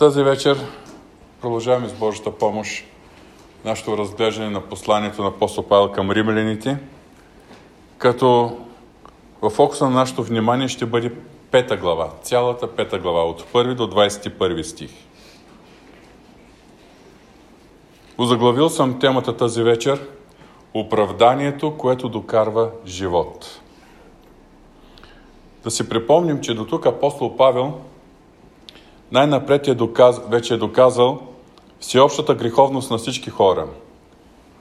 Тази вечер продължаваме с Божията помощ нашето разглеждане на посланието на апостол Павел към римляните, като в фокуса на нашето внимание ще бъде пета глава, цялата пета глава, от 1 до 21 стих. Озаглавил съм темата тази вечер Оправданието, което докарва живот. Да си припомним, че до тук апостол Павел най-напред е доказ... вече е доказал всеобщата греховност на всички хора,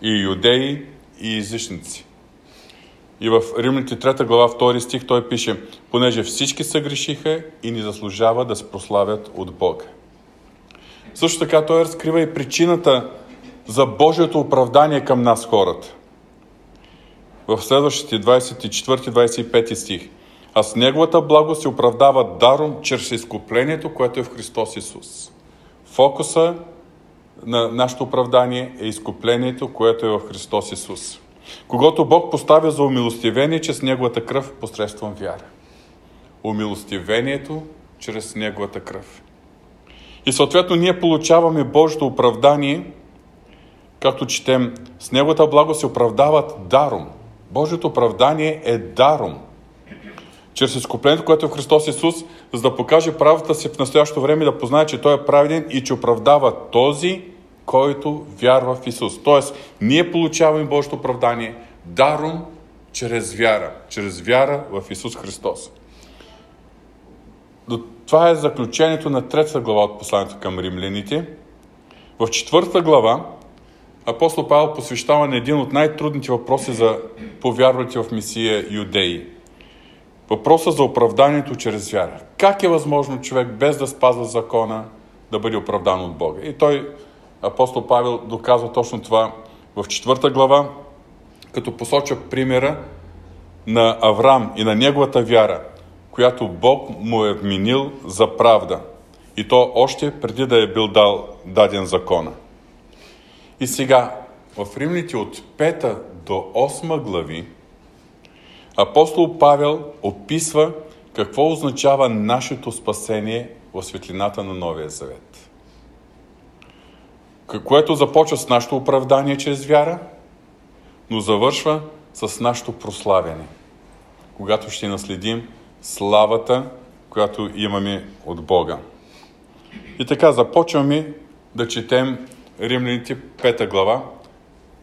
и юдеи, и езичници. И в Римляните 3 глава 2 стих той пише, понеже всички са грешиха и ни заслужава да се прославят от Бога. Също така той разкрива и причината за Божието оправдание към нас хората. В следващите 24-25 стих. А с Неговата благо се оправдава даром чрез изкуплението, което е в Христос Исус. Фокуса на нашето оправдание е изкуплението, което е в Христос Исус. Когато Бог поставя за умилостивение чрез Неговата кръв посредством вяра. Умилостивението чрез Неговата кръв. И съответно ние получаваме Божието оправдание, както четем, с Неговата благо се оправдават даром. Божието оправдание е даром. Чрез изкуплението, което е в Христос Исус, за да покаже правата си в настоящото време, да познае, че Той е праведен и че оправдава този, който вярва в Исус. Тоест, ние получаваме Божието оправдание даром чрез вяра. Чрез вяра в Исус Христос. Това е заключението на трета глава от посланието към римляните. В четвърта глава апостол Павел посвещава на един от най-трудните въпроси за повярвалите в Месия юдеи. Въпроса за оправданието чрез вяра. Как е възможно човек без да спазва закона да бъде оправдан от Бога? И той апостол Павел доказва точно това в четвърта глава, като посочва примера на Авраам и на неговата вяра, която Бог му е вменил за правда. И то още преди да е бил дал даден закона. И сега, в Римните от 5 до 8 глави, апостол Павел описва какво означава нашето спасение в светлината на Новия Завет което започва с нашето оправдание чрез вяра, но завършва с нашето прославяне, когато ще наследим славата, която имаме от Бога. И така започваме да четем Римляните 5 глава,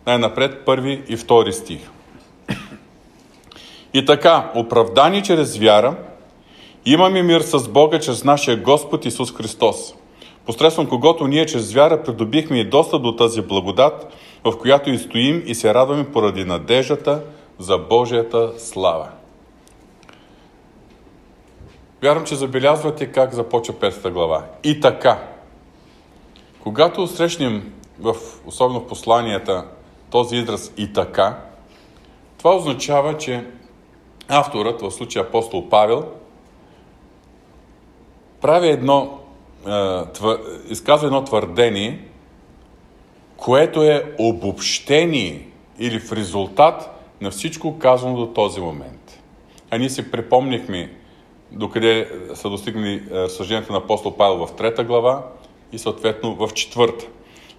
най-напред първи и втори стих. И така, оправдани чрез вяра, имаме мир с Бога чрез нашия Господ Исус Христос – посредством когото ние чрез вяра придобихме и доста до тази благодат, в която и стоим и се радваме поради надеждата за Божията слава. Вярвам, че забелязвате как започва петата глава. И така. Когато срещнем в, особено в посланията, този израз и така, това означава, че авторът, в случая апостол Павел, прави едно изказва едно твърдение, което е обобщение или в резултат на всичко казано до този момент. А ние си припомнихме докъде са достигнали съждението на апостол Павел в трета глава и съответно в четвърта.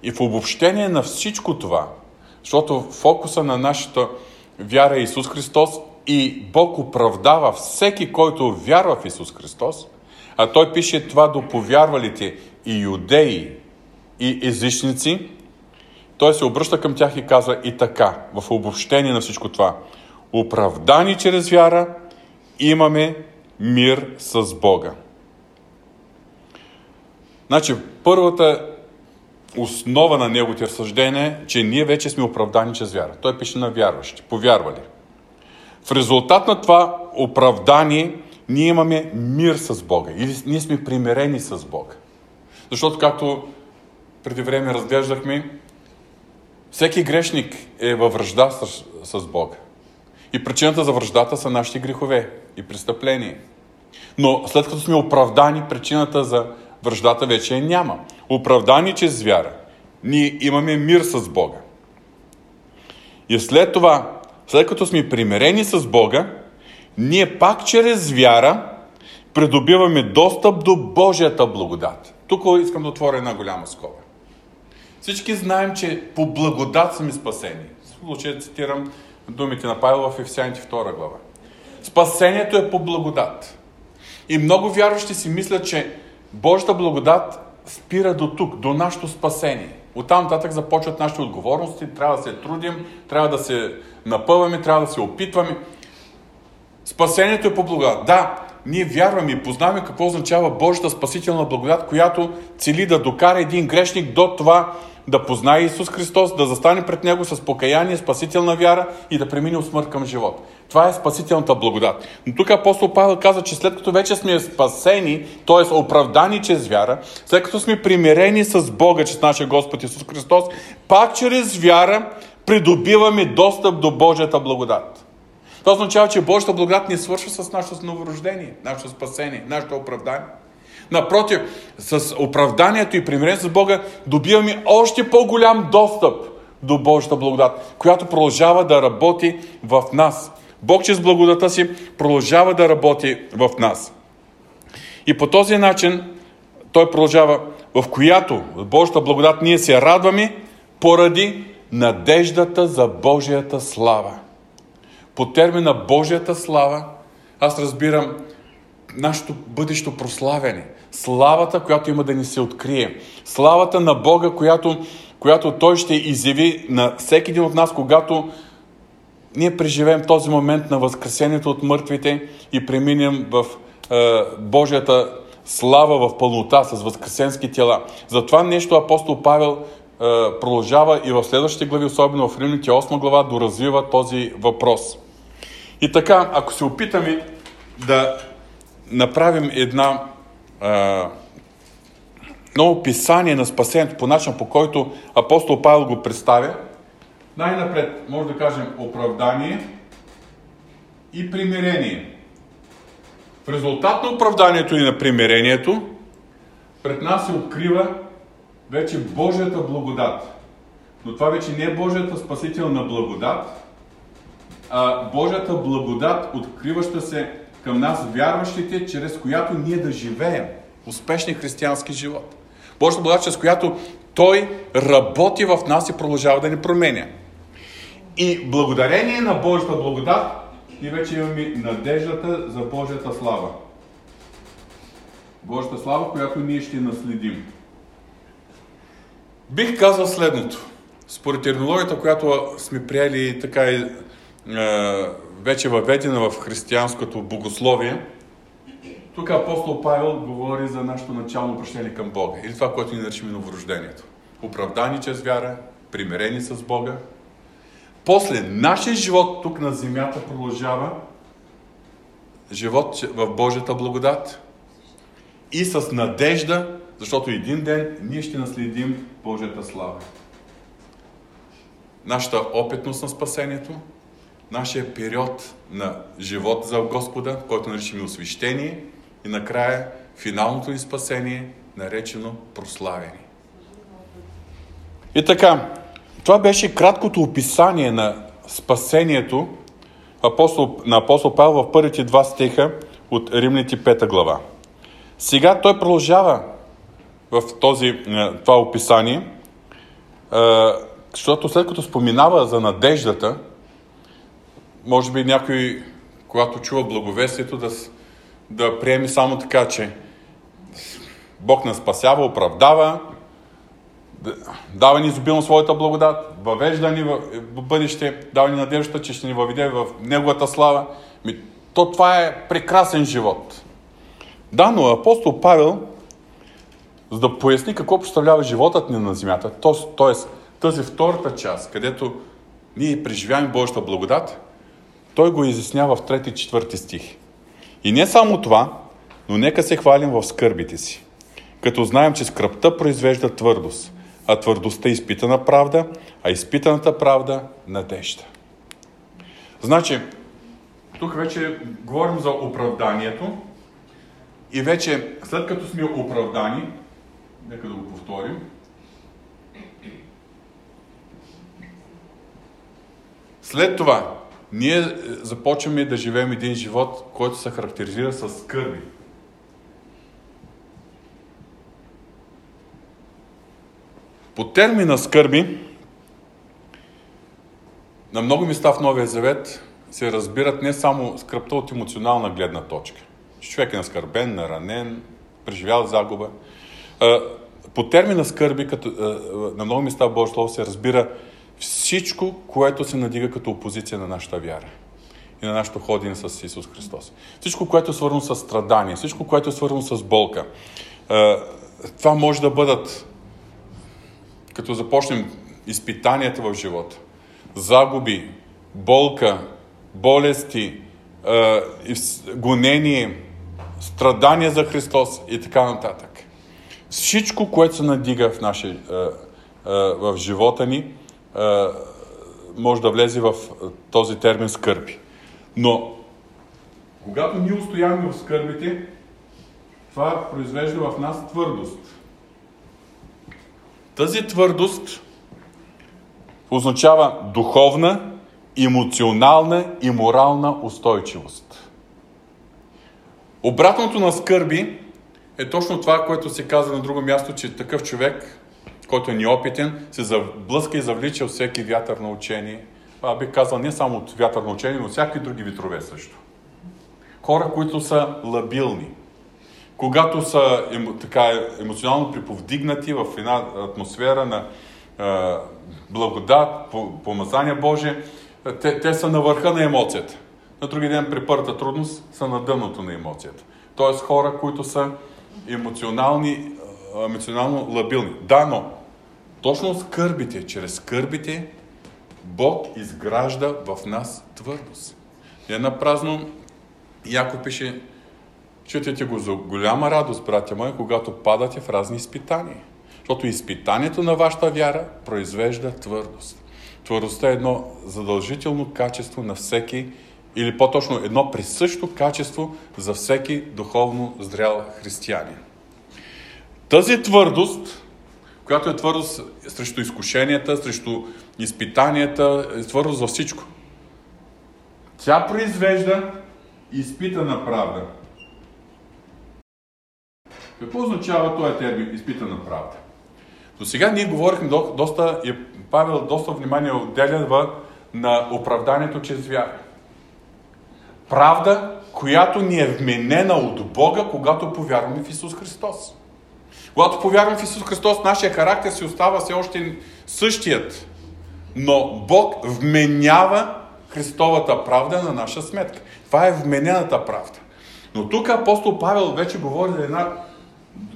И в обобщение на всичко това, защото фокуса на нашата вяра е Исус Христос и Бог оправдава всеки, който вярва в Исус Христос – а той пише това до повярвалите и юдеи, и езичници. Той се обръща към тях и казва и така, в обобщение на всичко това. Оправдани чрез вяра, имаме мир с Бога. Значи, първата основа на неговите разсъждения е, че ние вече сме оправдани чрез вяра. Той пише на вярващи, повярвали. В резултат на това оправдание ние имаме мир с Бога или ние сме примирени с Бога. Защото, както преди време разглеждахме, всеки грешник е във връжда с, с Бога. И причината за връждата са нашите грехове и престъпления. Но след като сме оправдани, причината за връждата вече е няма. Оправдани чрез вяра. Ние имаме мир с Бога. И след това, след като сме примирени с Бога, ние пак чрез вяра придобиваме достъп до Божията благодат. Тук искам да отворя една голяма скоба. Всички знаем, че по благодат сме спасени. В случая цитирам думите на Павел в Ефесяните 2 глава. Спасението е по благодат. И много вярващи си мислят, че Божията благодат спира до тук, до нашето спасение. Оттам нататък започват нашите отговорности, трябва да се трудим, трябва да се напъваме, трябва да се опитваме. Спасението е по благодат. Да, ние вярваме и познаваме какво означава Божията спасителна благодат, която цели да докара един грешник до това да познае Исус Христос, да застане пред Него с покаяние, спасителна вяра и да премине от смърт към живот. Това е спасителната благодат. Но тук апостол Павел каза, че след като вече сме спасени, т.е. оправдани чрез вяра, след като сме примирени с Бога, чрез нашия Господ Исус Христос, пак чрез вяра придобиваме достъп до Божията благодат. Това означава, че Божията благодат не свършва с нашето новорождение, нашето спасение, нашето оправдание. Напротив, с оправданието и примирението с Бога добиваме още по-голям достъп до Божията благодат, която продължава да работи в нас. Бог чрез благодата си продължава да работи в нас. И по този начин той продължава, в която Божията благодат ние се радваме поради надеждата за Божията слава. По термина Божията слава аз разбирам нашето бъдещо прославяне. Славата, която има да ни се открие. Славата на Бога, която, която Той ще изяви на всеки един от нас, когато ние преживеем този момент на възкресението от мъртвите и преминем в е, Божията слава в пълнота с възкресенски тела. За това нещо апостол Павел е, продължава и в следващите глави, особено в Римните 8 глава, доразвива този въпрос. И така, ако се опитаме да направим една е, ново описание на спасението по начин, по който апостол Павел го представя, най-напред може да кажем оправдание и примирение. В резултат на оправданието и на примирението, пред нас се открива вече Божията благодат. Но това вече не е Божията спасителна благодат, а Божията благодат, откриваща се към нас, вярващите, чрез която ние да живеем успешни християнски живот. Божията благодат, чрез която Той работи в нас и продължава да ни променя. И благодарение на Божията благодат, ние вече имаме надеждата за Божията слава. Божията слава, която ние ще наследим. Бих казал следното. Според терминологията, която сме приели така и вече въведена в християнското богословие, тук апостол Павел говори за нашето начално обращение към Бога. Или това, което ни наричаме новорождението. Оправдани чрез вяра, примирени с Бога, после нашия живот тук на земята продължава живот в Божията благодат и с надежда, защото един ден ние ще наследим Божията слава. Нашата опитност на спасението, нашия период на живот за Господа, който наричаме освещение и накрая финалното ни спасение, наречено прославени. И така, това беше краткото описание на спасението апостол, на апостол Павел в първите два стиха от Римните пета глава. Сега той продължава в този, е, това описание, е, защото след като споминава за надеждата, може би някой, когато чува благовестието, да, да приеме само така, че Бог нас спасява, оправдава, дава ни изобилно своята благодат, въвежда ни в бъдеще, дава ни надеждата, че ще ни въведе в Неговата слава. Ми, то това е прекрасен живот. Да, но апостол Павел, за да поясни какво представлява животът ни на земята, т.е. тази втората част, където ние преживяваме Божията благодат, той го изяснява в 3 и 4 стих. И не само това, но нека се хвалим в скърбите си, като знаем, че скръпта произвежда твърдост, а твърдостта изпитана правда, а изпитаната правда надежда. Значи, тук вече говорим за оправданието и вече след като сме оправдани, нека да го повторим, след това ние започваме да живеем един живот, който се характеризира с скърби. По термина скърби, на много места в Новия Завет се разбират не само скръпта от емоционална гледна точка. Човек е наскърбен, наранен, преживял загуба. По термина скърби, като, на много места в Божие Слово се разбира всичко, което се надига като опозиция на нашата вяра и на нашето ходене с Исус Христос. Всичко, което е свързано с страдание, всичко, което е свързано с болка. Това може да бъдат, като започнем изпитанията в живота, загуби, болка, болести, гонение, страдания за Христос и така нататък. Всичко, което се надига в, наши, в живота ни, може да влезе в този термин скърби. Но, когато ние устояваме в скърбите, това произвежда в нас твърдост. Тази твърдост означава духовна, емоционална и морална устойчивост. Обратното на скърби е точно това, което се казва на друго място, че такъв човек, който е неопитен, се заблъска и завлича всеки вятър на учение. Това бих казал не само от вятър на учение, но всякакви други ветрове също. Хора, които са лабилни, когато са емо, така, емоционално приповдигнати в една атмосфера на е, благодат, помазание Божие, те, те са на върха на емоцията. На други ден при първата трудност са на дъното на емоцията. Тоест хора, които са емоционални, емоционално лабилни. Да, но точно скърбите, чрез скърбите, Бог изгражда в нас твърдост. Не на празно Яко пише, чутете го за голяма радост, братя мои, когато падате в разни изпитания. Защото изпитанието на вашата вяра произвежда твърдост. Твърдостта е едно задължително качество на всеки, или по-точно едно присъщо качество за всеки духовно зрял християнин. Тази твърдост, която е твърдост срещу изкушенията, срещу изпитанията, е твърдост за всичко. Тя произвежда изпитана правда. Какво означава този термин изпитана правда? До сега ние говорихме доста, и Павел доста внимание отделя на оправданието чрез вяра. Правда, която ни е вменена от Бога, когато повярваме в Исус Христос. Когато повярваме в Исус Христос, нашия характер си остава все още същият. Но Бог вменява Христовата правда на наша сметка. Това е вменената правда. Но тук апостол Павел вече говори за една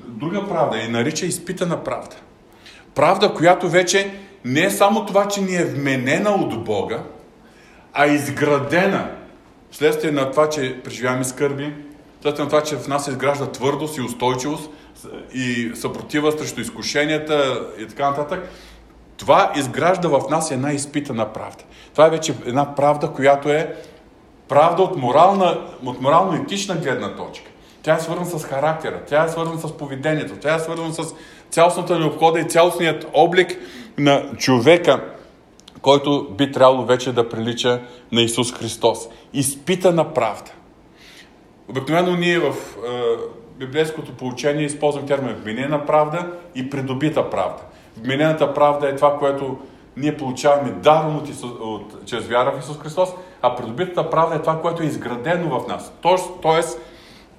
друга правда и нарича изпитана правда. Правда, която вече не е само това, че ни е вменена от Бога, а изградена вследствие на това, че преживяваме скърби, вследствие на това, че в нас изгражда твърдост и устойчивост и съпротива срещу изкушенията и така нататък, това изгражда в нас една изпитана правда. Това е вече една правда, която е правда от, морална, от морално-етична гледна точка. Тя е свързана с характера, тя е свързана с поведението, тя е свързана с цялостната необхода и цялостният облик на човека, който би трябвало вече да прилича на Исус Христос. Изпитана правда. Обикновено ние в е, библейското поучение използваме термин вменена правда и придобита правда. Вменената правда е това, което ние получаваме даром от от, чрез вяра в Исус Христос, а придобитата правда е това, което е изградено в нас. Тоест, тоест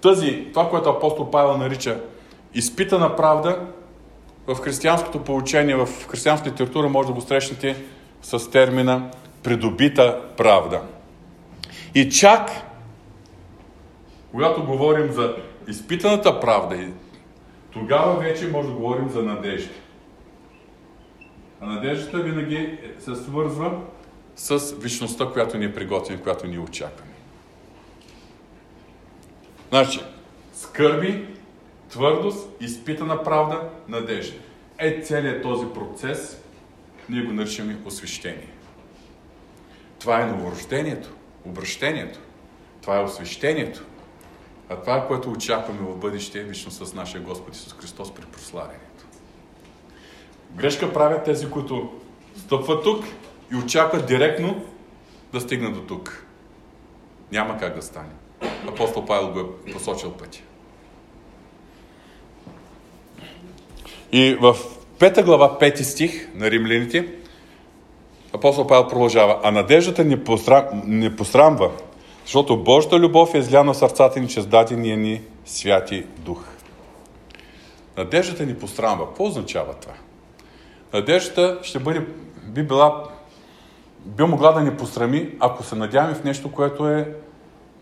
тази, това, което апостол Павел нарича изпитана правда, в християнското получение, в християнската литература може да го срещнете с термина придобита правда. И чак, когато говорим за изпитаната правда, тогава вече може да говорим за надежда. А надеждата винаги се свързва с вечността, която ни е приготвена, която ни очакваме. Значи, скърби, твърдост, изпитана правда, надежда. Е целият този процес, ние го наричаме освещение. Това е новорождението, обращението. Това е освещението. А това е което очакваме в бъдеще, вечно с нашия Господ Исус Христос при прославянето. Грешка правят тези, които стъпват тук и очакват директно да стигнат до тук. Няма как да стане. Апостол Павел го е посочил пътя. И в пета глава, пети стих на римляните, апостол Павел продължава. А надеждата не, не посрамва, защото Божията любов е изляна в сърцата ни чрез дадения ни святи дух. Надеждата ни посрамва. Какво означава това? Надеждата ще бъде, би била, би могла да ни посрами, ако се надяваме в нещо, което е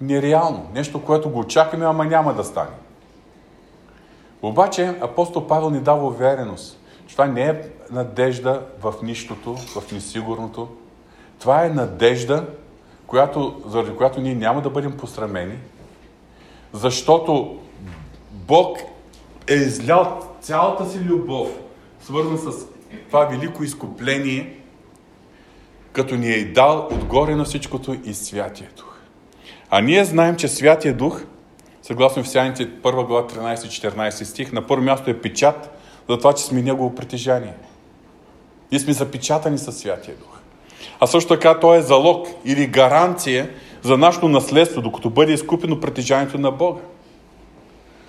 нереално. Нещо, което го очакваме, ама няма да стане. Обаче апостол Павел ни дава увереност, че това не е надежда в нищото, в несигурното. Това е надежда, която, заради която ние няма да бъдем посрамени, защото Бог е излял цялата си любов, свързана с това велико изкупление, като ни е дал отгоре на всичкото и Святия Дух. А ние знаем, че Святия Дух, съгласно Ефесяните 1 глава 13-14 стих, на първо място е печат за това, че сме Негово притежание. И сме запечатани със Святия Дух. А също така Той е залог или гаранция за нашето наследство, докато бъде изкупено притежанието на Бога.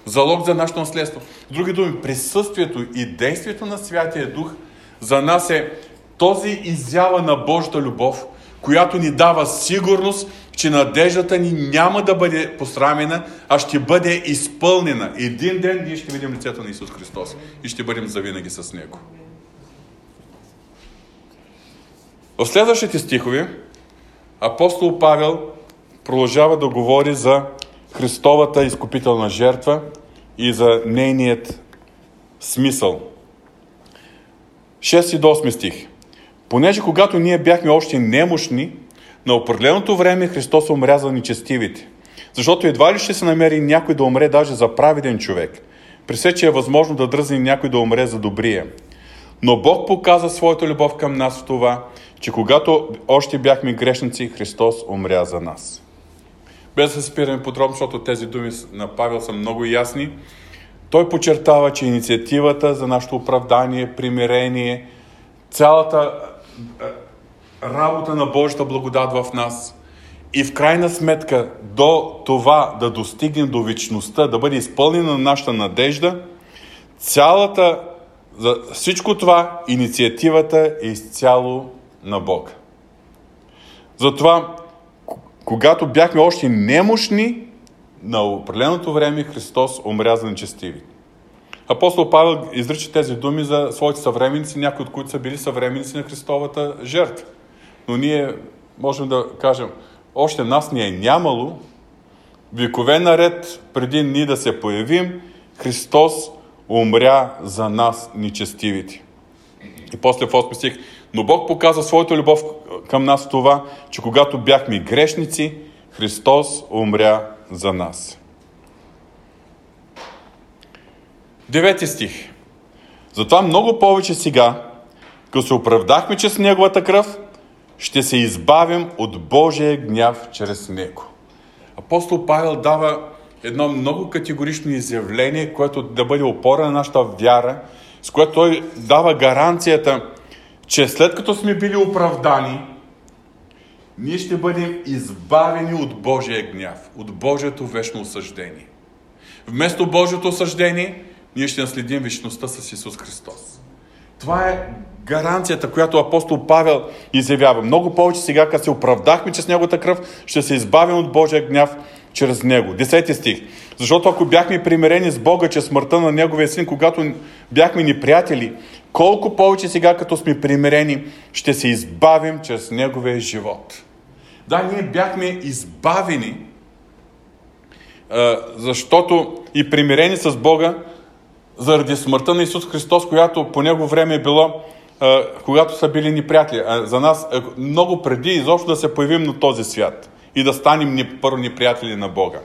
Залог за нашето наследство. С други думи, присъствието и действието на Святия Дух за нас е този изява на Божията любов, която ни дава сигурност, че надеждата ни няма да бъде посрамена, а ще бъде изпълнена. Един ден ние ще видим лицето на Исус Христос и ще бъдем завинаги с Него. В следващите стихове апостол Павел продължава да говори за Христовата изкупителна жертва и за нейният смисъл. 6 и 8 стих. Понеже когато ние бяхме още немощни, на определеното време Христос умря за нечестивите. Защото едва ли ще се намери някой да умре даже за праведен човек. При все, че е възможно да дръзне някой да умре за добрия. Но Бог показа своята любов към нас в това, че когато още бяхме грешници, Христос умря за нас. Без да се спираме подробно, защото тези думи на Павел са много ясни, той подчертава, че инициативата за нашето оправдание, примирение, цялата работа на Божията благодат в нас и в крайна сметка до това да достигнем до вечността, да бъде изпълнена нашата надежда, цялата, за всичко това, инициативата е изцяло Бог. Затова, когато бяхме още немощни, на определеното време Христос умря за нечестиви. Апостол Павел изрича тези думи за своите съвременници, някои от които са били съвременници на Христовата жертва. Но ние можем да кажем, още нас ни е нямало, векове наред, преди ние да се появим, Христос умря за нас, нечестивите. И после в 8 стих, но Бог показа своята любов към нас това, че когато бяхме грешници, Христос умря за нас. Девети стих. Затова много повече сега, като се оправдахме чрез Неговата кръв, ще се избавим от Божия гняв чрез Него. Апостол Павел дава едно много категорично изявление, което да бъде опора на нашата вяра, с което той дава гаранцията, че след като сме били оправдани, ние ще бъдем избавени от Божия гняв, от Божието вечно осъждение. Вместо Божието осъждение, ние ще наследим вечността с Исус Христос. Това е гаранцията, която апостол Павел изявява. Много повече сега, като се оправдахме, че с Неговата кръв ще се избавим от Божия гняв чрез Него. Десети стих. Защото ако бяхме примирени с Бога, че смъртта на Неговия син, когато бяхме ни приятели, колко повече сега, като сме примирени, ще се избавим чрез Неговия живот. Да, ние бяхме избавени, защото и примирени с Бога, заради смъртта на Исус Христос, която по него време е било, когато са били ни приятели. За нас много преди изобщо да се появим на този свят и да станем първо ни приятели на Бога.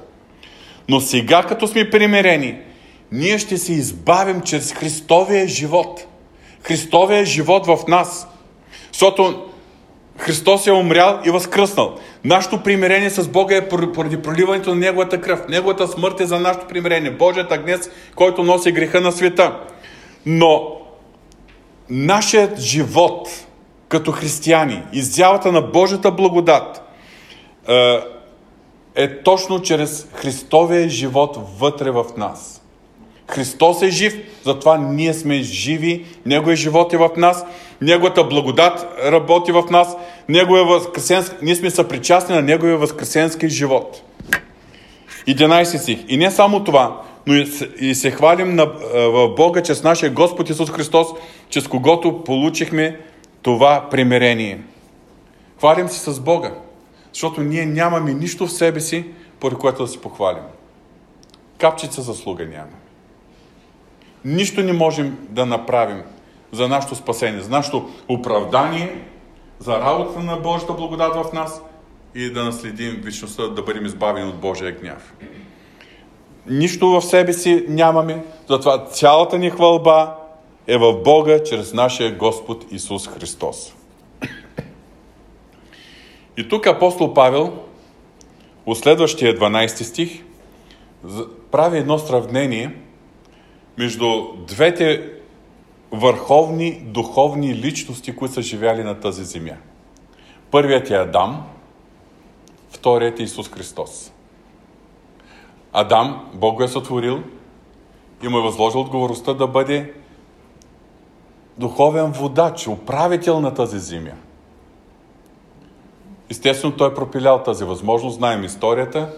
Но сега, като сме примирени, ние ще се избавим чрез Христовия живот. Христовия живот в нас. Защото Христос е умрял и възкръснал. Нашето примирение с Бога е поради проливането на Неговата кръв. Неговата смърт е за нашето примирение. Божият агнец, който носи греха на света. Но нашият живот като християни, изявата на Божията благодат е, е точно чрез Христовия живот вътре в нас. Христос е жив, затова ние сме живи, Неговия живот е в нас, Неговата благодат работи в нас, Неговия възкресенски, ние сме съпричастни на Неговия възкресенски живот. 11 стих. И не само това, но и се хвалим на, в Бога чрез нашия Господ Исус Христос, чрез когото получихме това примирение. Хвалим се с Бога, защото ние нямаме нищо в себе си, поради което да се похвалим. Капчица заслуга нямаме. Нищо не можем да направим за нашето спасение, за нашето оправдание, за работата на Божията благодат в нас и да наследим вечността, да бъдем избавени от Божия гняв. Нищо в себе си нямаме, затова цялата ни хвалба е в Бога чрез нашия Господ Исус Христос. И тук апостол Павел, от следващия 12 стих, прави едно сравнение между двете върховни духовни личности, които са живяли на тази земя. Първият е Адам, вторият е Исус Христос. Адам, Бог го е сътворил и му е възложил отговорността да бъде духовен водач, управител на тази земя. Естествено, той е пропилял тази възможност, знаем историята.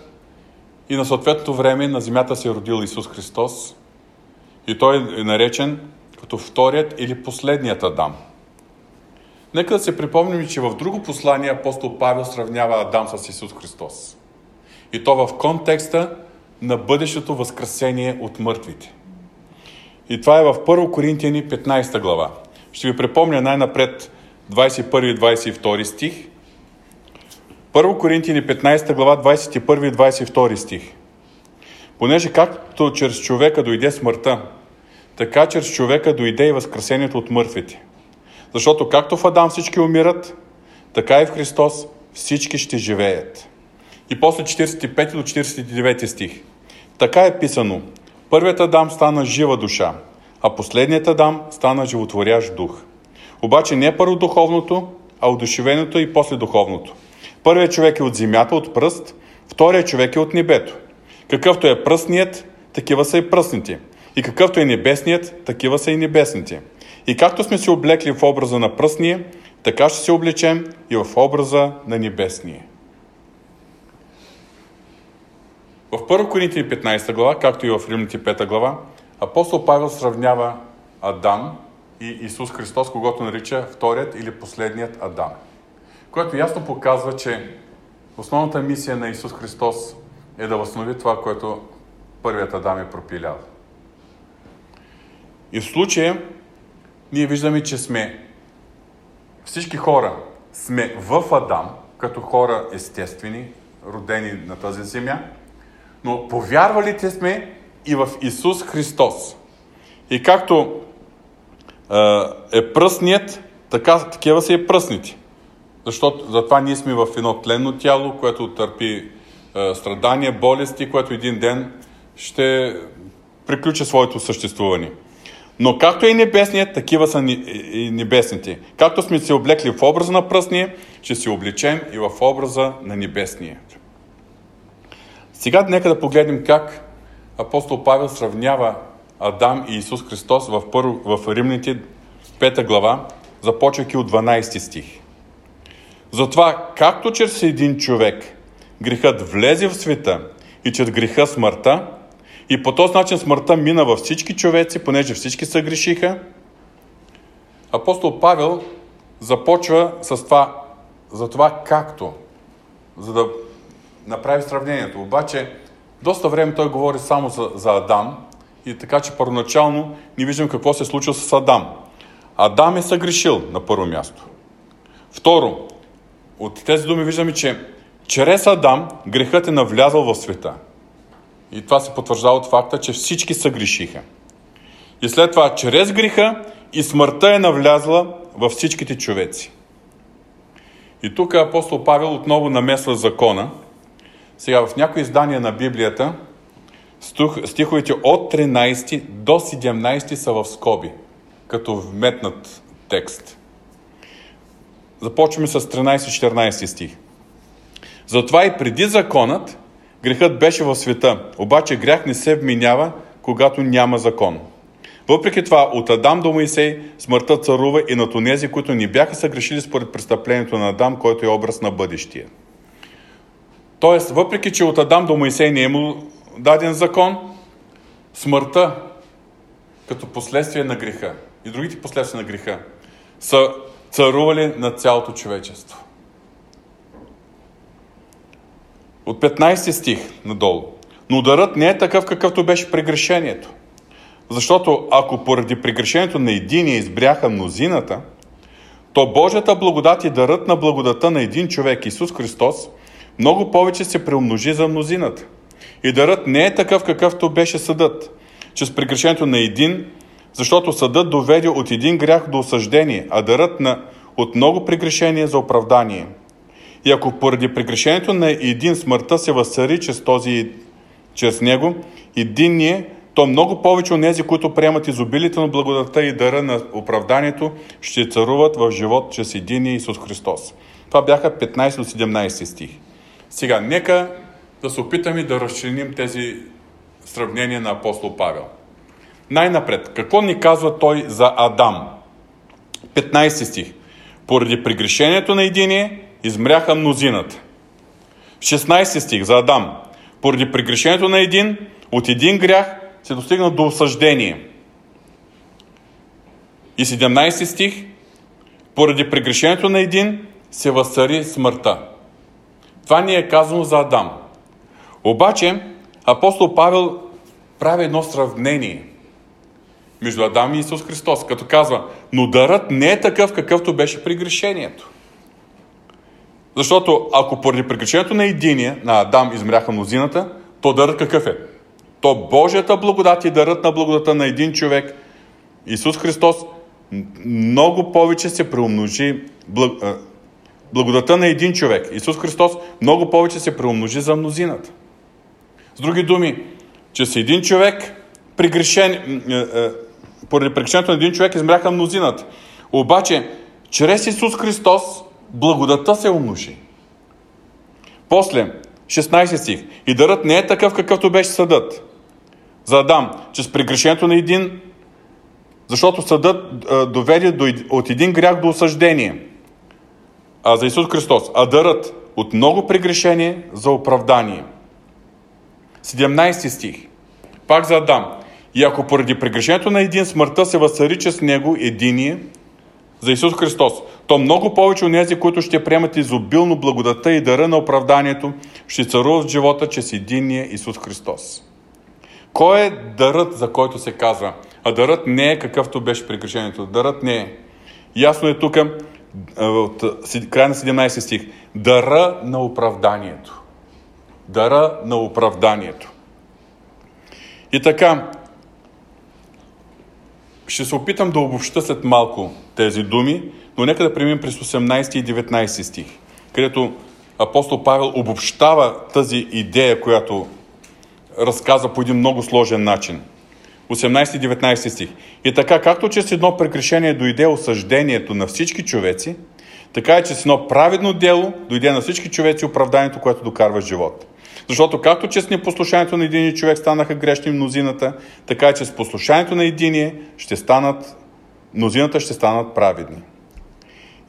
И на съответното време на земята се е родил Исус Христос. И той е наречен като вторият или последният Адам. Нека да се припомним, че в друго послание апостол Павел сравнява Адам с Исус Христос. И то в контекста на бъдещето възкресение от мъртвите. И това е в 1 Коринтияни 15 глава. Ще ви припомня най-напред 21 и 22 стих. 1 Коринтияни 15 глава 21 и 22 стих. Понеже както чрез човека дойде смъртта, така чрез човека дойде и възкресението от мъртвите. Защото както в Адам всички умират, така и в Христос всички ще живеят. И после 45 до 49 стих. Така е писано. Първият Адам стана жива душа, а последният Адам стана животворящ дух. Обаче не първо духовното, а удушевеното и после духовното. Първият човек е от земята, от пръст, вторият човек е от небето. Какъвто е пръстният, такива са и пръстните. И какъвто е небесният, такива са и небесните. И както сме се облекли в образа на пръстния, така ще се облечем и в образа на небесния. В 1 Коринтини 15 глава, както и в Римните 5 глава, апостол Павел сравнява Адам и Исус Христос, когато нарича вторият или последният Адам. Което ясно показва, че основната мисия на Исус Христос е да възстанови това, което първият Адам е пропилял. И в случая ние виждаме, че сме всички хора сме в Адам, като хора естествени, родени на тази земя, но повярвалите сме и в Исус Христос. И както е пръстният, така, такива са и пръстните. Защото затова ние сме в едно тленно тяло, което търпи е, страдания, болести, което един ден ще приключи своето съществуване. Но както и небесният, такива са и небесните. Както сме се облекли в образа на пръстния, ще се облечем и в образа на небесния. Сега нека да погледнем как апостол Павел сравнява Адам и Исус Христос в, първо, в Римните 5 глава, започвайки от 12 стих. Затова, както чрез един човек грехът влезе в света и чрез греха смъртта, и по този начин смъртта мина във всички човеци, понеже всички са грешиха, апостол Павел започва с това, за това както, за да направи сравнението. Обаче, доста време той говори само за, за Адам и така, че първоначално ни виждам какво се е случило с Адам. Адам е съгрешил на първо място. Второ, от тези думи виждаме, че чрез Адам грехът е навлязал в света. И това се потвърждава от факта, че всички са грешиха. И след това, чрез греха и смъртта е навлязла във всичките човеци. И тук апостол Павел отново намесва закона. Сега в някои издания на Библията стиховете от 13 до 17 са в скоби, като вметнат текст. Започваме с 13-14 стих. Затова и преди законът грехът беше в света, обаче грях не се вменява, когато няма закон. Въпреки това, от Адам до Моисей смъртта царува и на онези, които не бяха съгрешили според престъплението на Адам, който е образ на бъдещия. Тоест, въпреки че от Адам до Моисей не е му даден закон, смъртта като последствие на греха и другите последствия на греха са царували на цялото човечество. От 15 стих надолу. Но ударът не е такъв, какъвто беше прегрешението. Защото ако поради прегрешението на единия избряха мнозината, то Божията благодат и дарът на благодата на един човек, Исус Христос, много повече се преумножи за мнозината. И дарът не е такъв, какъвто беше съдът, че с прегрешението на един, защото съдът доведе от един грях до осъждение, а дарът на от много прегрешения за оправдание. И ако поради прегрешението на един смъртта се възцари чрез този, чрез него, единния, то много повече от тези, които приемат изобилите на благодата и дара на оправданието, ще царуват в живот чрез единия Исус Христос. Това бяха 15 до 17 стих. Сега, нека да се опитаме да разчленим тези сравнения на апостол Павел. Най-напред, какво ни казва той за Адам? 15 стих. Поради прегрешението на единия измряха мнозината. 16 стих за Адам. Поради прегрешението на един, от един грях се достигна до осъждение. И 17 стих. Поради прегрешението на един се възцари смъртта. Това ни е казано за Адам. Обаче, апостол Павел прави едно сравнение между Адам и Исус Христос, като казва, но дарът не е такъв, какъвто беше при грешението. Защото ако поради прегрешението на единия, на Адам, измряха мнозината, то дарът какъв е? То Божията благодат и дарът на благодата на един човек, Исус Христос, много повече се преумножи благодата на един човек, Исус Христос, много повече се преумножи за мнозината. С други думи, че с един човек прегрешен, поради прегрешението на един човек измряха мнозината. Обаче, чрез Исус Христос, благодата се умножи. После, 16 стих. И дарът не е такъв, какъвто беше съдът. За Адам, че с прегрешението на един, защото съдът доведе до, от един грях до осъждение. А за Исус Христос. А дарът от много прегрешение за оправдание. 17 стих. Пак за Адам. И ако поради прегрешението на един смъртта се възсарича с него единия, за Исус Христос, то много повече от тези, които ще приемат изобилно благодата и дара на оправданието, ще царуват в живота чрез единния Исус Христос. Кой е дарът, за който се казва? А дарът не е какъвто беше прегрешението. Дарът не е. Ясно е тук от края на 17 стих. Дара на оправданието. Дара на оправданието. И така, ще се опитам да обобща след малко тези думи, но нека да преминем през 18 и 19 стих, където апостол Павел обобщава тази идея, която разказа по един много сложен начин. 18 и 19 стих. И така, както чрез едно прекрешение дойде осъждението на всички човеци, така и чрез едно праведно дело дойде на всички човеци оправданието, което докарва живот. Защото както че с непослушанието на един човек станаха грешни мнозината, така и че с послушанието на единия ще станат, мнозината ще станат праведни.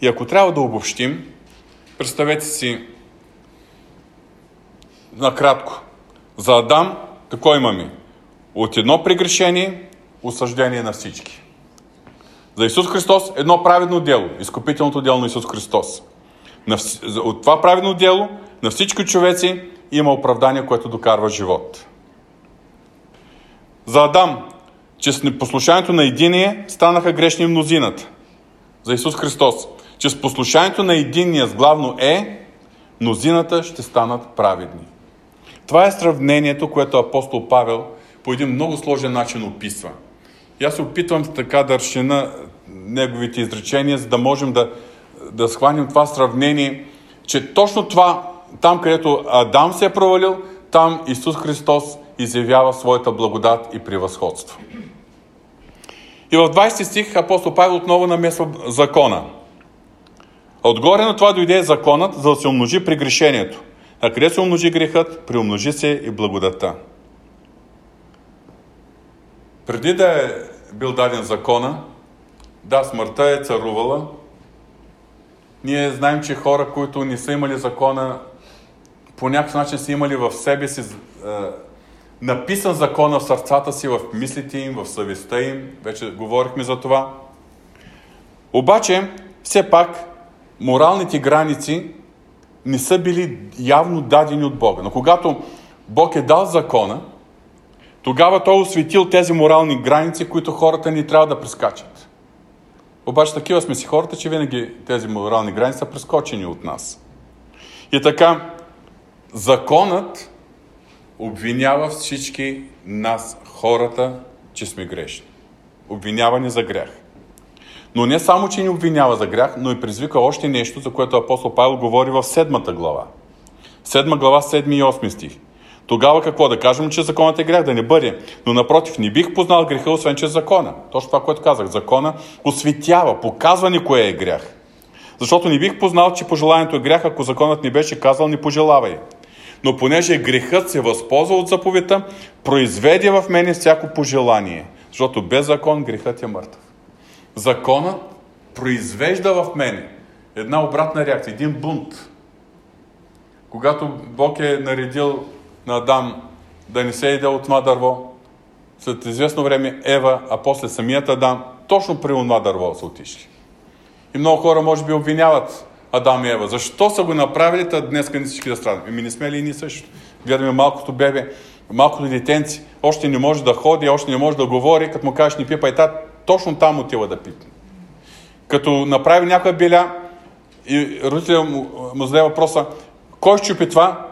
И ако трябва да обобщим, представете си накратко. За Адам какво имаме? От едно прегрешение, осъждение на всички. За Исус Христос едно праведно дело, изкупителното дело на Исус Христос. От това праведно дело на всички човеци има оправдание, което докарва живот. За Адам, че с непослушанието на единия станаха грешни мнозината. За Исус Христос, че с послушанието на единия с главно е, мнозината ще станат праведни. Това е сравнението, което апостол Павел по един много сложен начин описва. И аз се опитвам така да разчина неговите изречения, за да можем да, да схванем това сравнение, че точно това там, където Адам се е провалил, там Исус Христос изявява своята благодат и превъзходство. И в 20 стих апостол Павел отново намесва закона. Отгоре на това дойде законът, за да се умножи прегрешението. А къде се умножи грехът, приумножи се и благодата. Преди да е бил даден закона, да, смъртта е царувала. Ние знаем, че хора, които не са имали закона, по някакъв начин са имали в себе си е, написан закона в сърцата си, в мислите им, в съвестта им. Вече говорихме за това. Обаче, все пак, моралните граници не са били явно дадени от Бога. Но когато Бог е дал закона, тогава Той е осветил тези морални граници, които хората ни трябва да прескачат. Обаче такива сме си хората, че винаги тези морални граници са прескочени от нас. И така, законът обвинява всички нас, хората, че сме грешни. Обвинява ни за грях. Но не само, че ни обвинява за грях, но и призвика още нещо, за което апостол Павел говори в седмата глава. Седма глава, 7 и 8 стих. Тогава какво? Да кажем, че законът е грях, да не бъде. Но напротив, не бих познал греха, освен че закона. Точно това, което казах. Закона осветява, показва ни кое е грях. Защото не бих познал, че пожеланието е грях, ако законът ни беше казал, не пожелавай. Но понеже грехът се възползва от заповедта, произведе в мене всяко пожелание. Защото без закон грехът е мъртъв. Законът произвежда в мене една обратна реакция, един бунт. Когато Бог е наредил на Адам да не се иде от това дърво, след известно време Ева, а после самият Адам, точно при това дърво са отишли. И много хора може би обвиняват Адам и Ева. Защо са го направили, та днес не всички да страдат? Еми не сме ли и ние също? Гледаме малкото бебе, малкото детенци, още не може да ходи, още не може да говори, като му кажеш не пипай, та точно там отива да пипне. Като направи някоя беля и родителя му, му зададе въпроса, кой щупи това?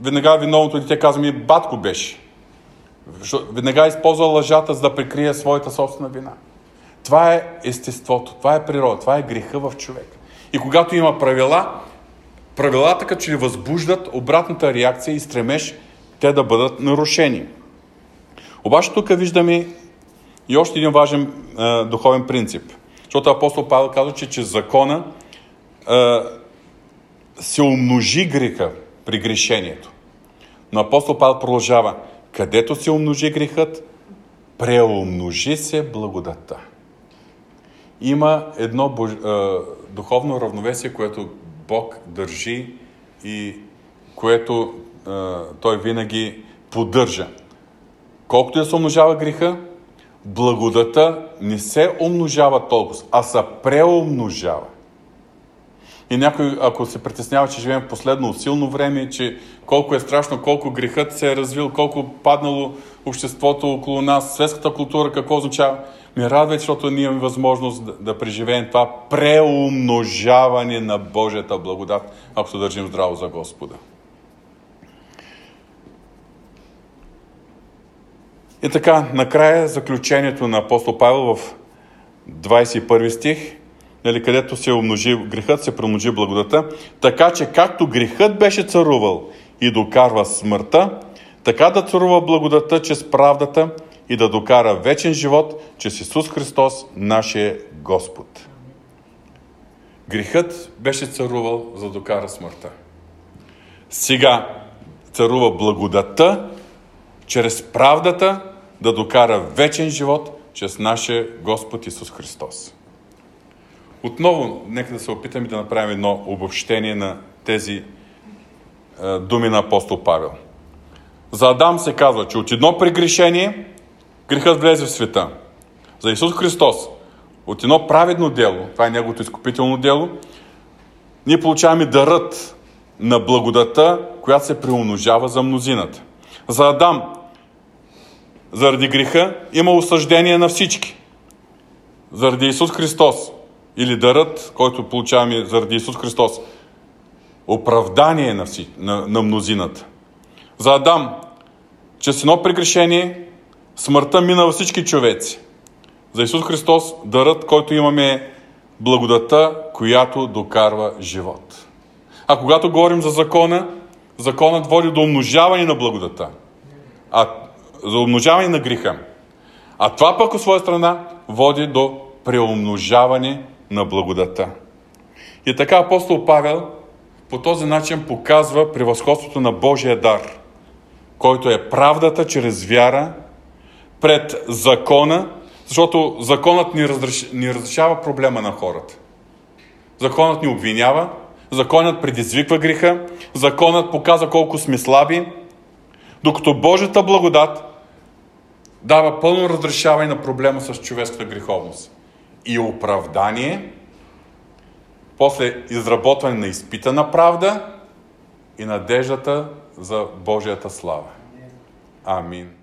Веднага виновното дете казва ми, батко беше. Веднага използва лъжата, за да прикрие своята собствена вина. Това е естеството, това е природа, това е греха в човека. И когато има правила, правилата като че ли възбуждат обратната реакция и стремеж те да бъдат нарушени. Обаче тук виждаме и още един важен а, духовен принцип. Защото апостол Павел казва, че чрез закона а, се умножи греха при грешението. Но апостол Павел продължава, където се умножи грехът, преумножи се благодата. Има едно а, духовно равновесие, което Бог държи и което а, Той винаги поддържа. Колкото да се умножава греха, благодата не се умножава толкова, а се преумножава. И някой, ако се притеснява, че живеем в последно силно време, че колко е страшно, колко грехът се е развил, колко паднало обществото около нас, светската култура, какво означава, ми радва, защото ние имаме възможност да, да преживеем това преумножаване на Божията благодат, ако се държим здраво за Господа. И така, накрая заключението на апостол Павел в 21 стих, нали, където се умножи грехът, се промножи благодата, така че както грехът беше царувал и докарва смъртта, така да царува благодата чрез правдата и да докара вечен живот чрез Исус Христос, нашия Господ. Грехът беше царувал за да докара смъртта. Сега царува благодата чрез правдата да докара вечен живот чрез нашия Господ Исус Христос. Отново, нека да се опитаме да направим едно обобщение на тези е, думи на апостол Павел. За Адам се казва, че от едно прегрешение грехът влезе в света. За Исус Христос от едно праведно дело, това е Неговото изкупително дело, ние получаваме дарът на благодата, която се приумножава за мнозината. За Адам заради греха има осъждение на всички. Заради Исус Христос или дарът, който получаваме заради Исус Христос, оправдание на, вси, на, на мнозината. За Адам, чрез едно прегрешение, смъртта мина всички човеци. За Исус Христос, дарът, който имаме е благодата, която докарва живот. А когато говорим за закона, законът води до умножаване на благодата. А за умножаване на греха. А това пък от своя страна води до преумножаване на благодата. И така апостол Павел по този начин показва превъзходството на Божия дар, който е правдата чрез вяра, пред закона, защото законът ни, разреш... ни разрешава проблема на хората. Законът ни обвинява, законът предизвиква греха, законът показва колко сме слаби, докато Божията благодат дава пълно разрешаване на проблема с човешката греховност. И оправдание, после изработване на изпитана правда и надеждата за Божията слава. Амин.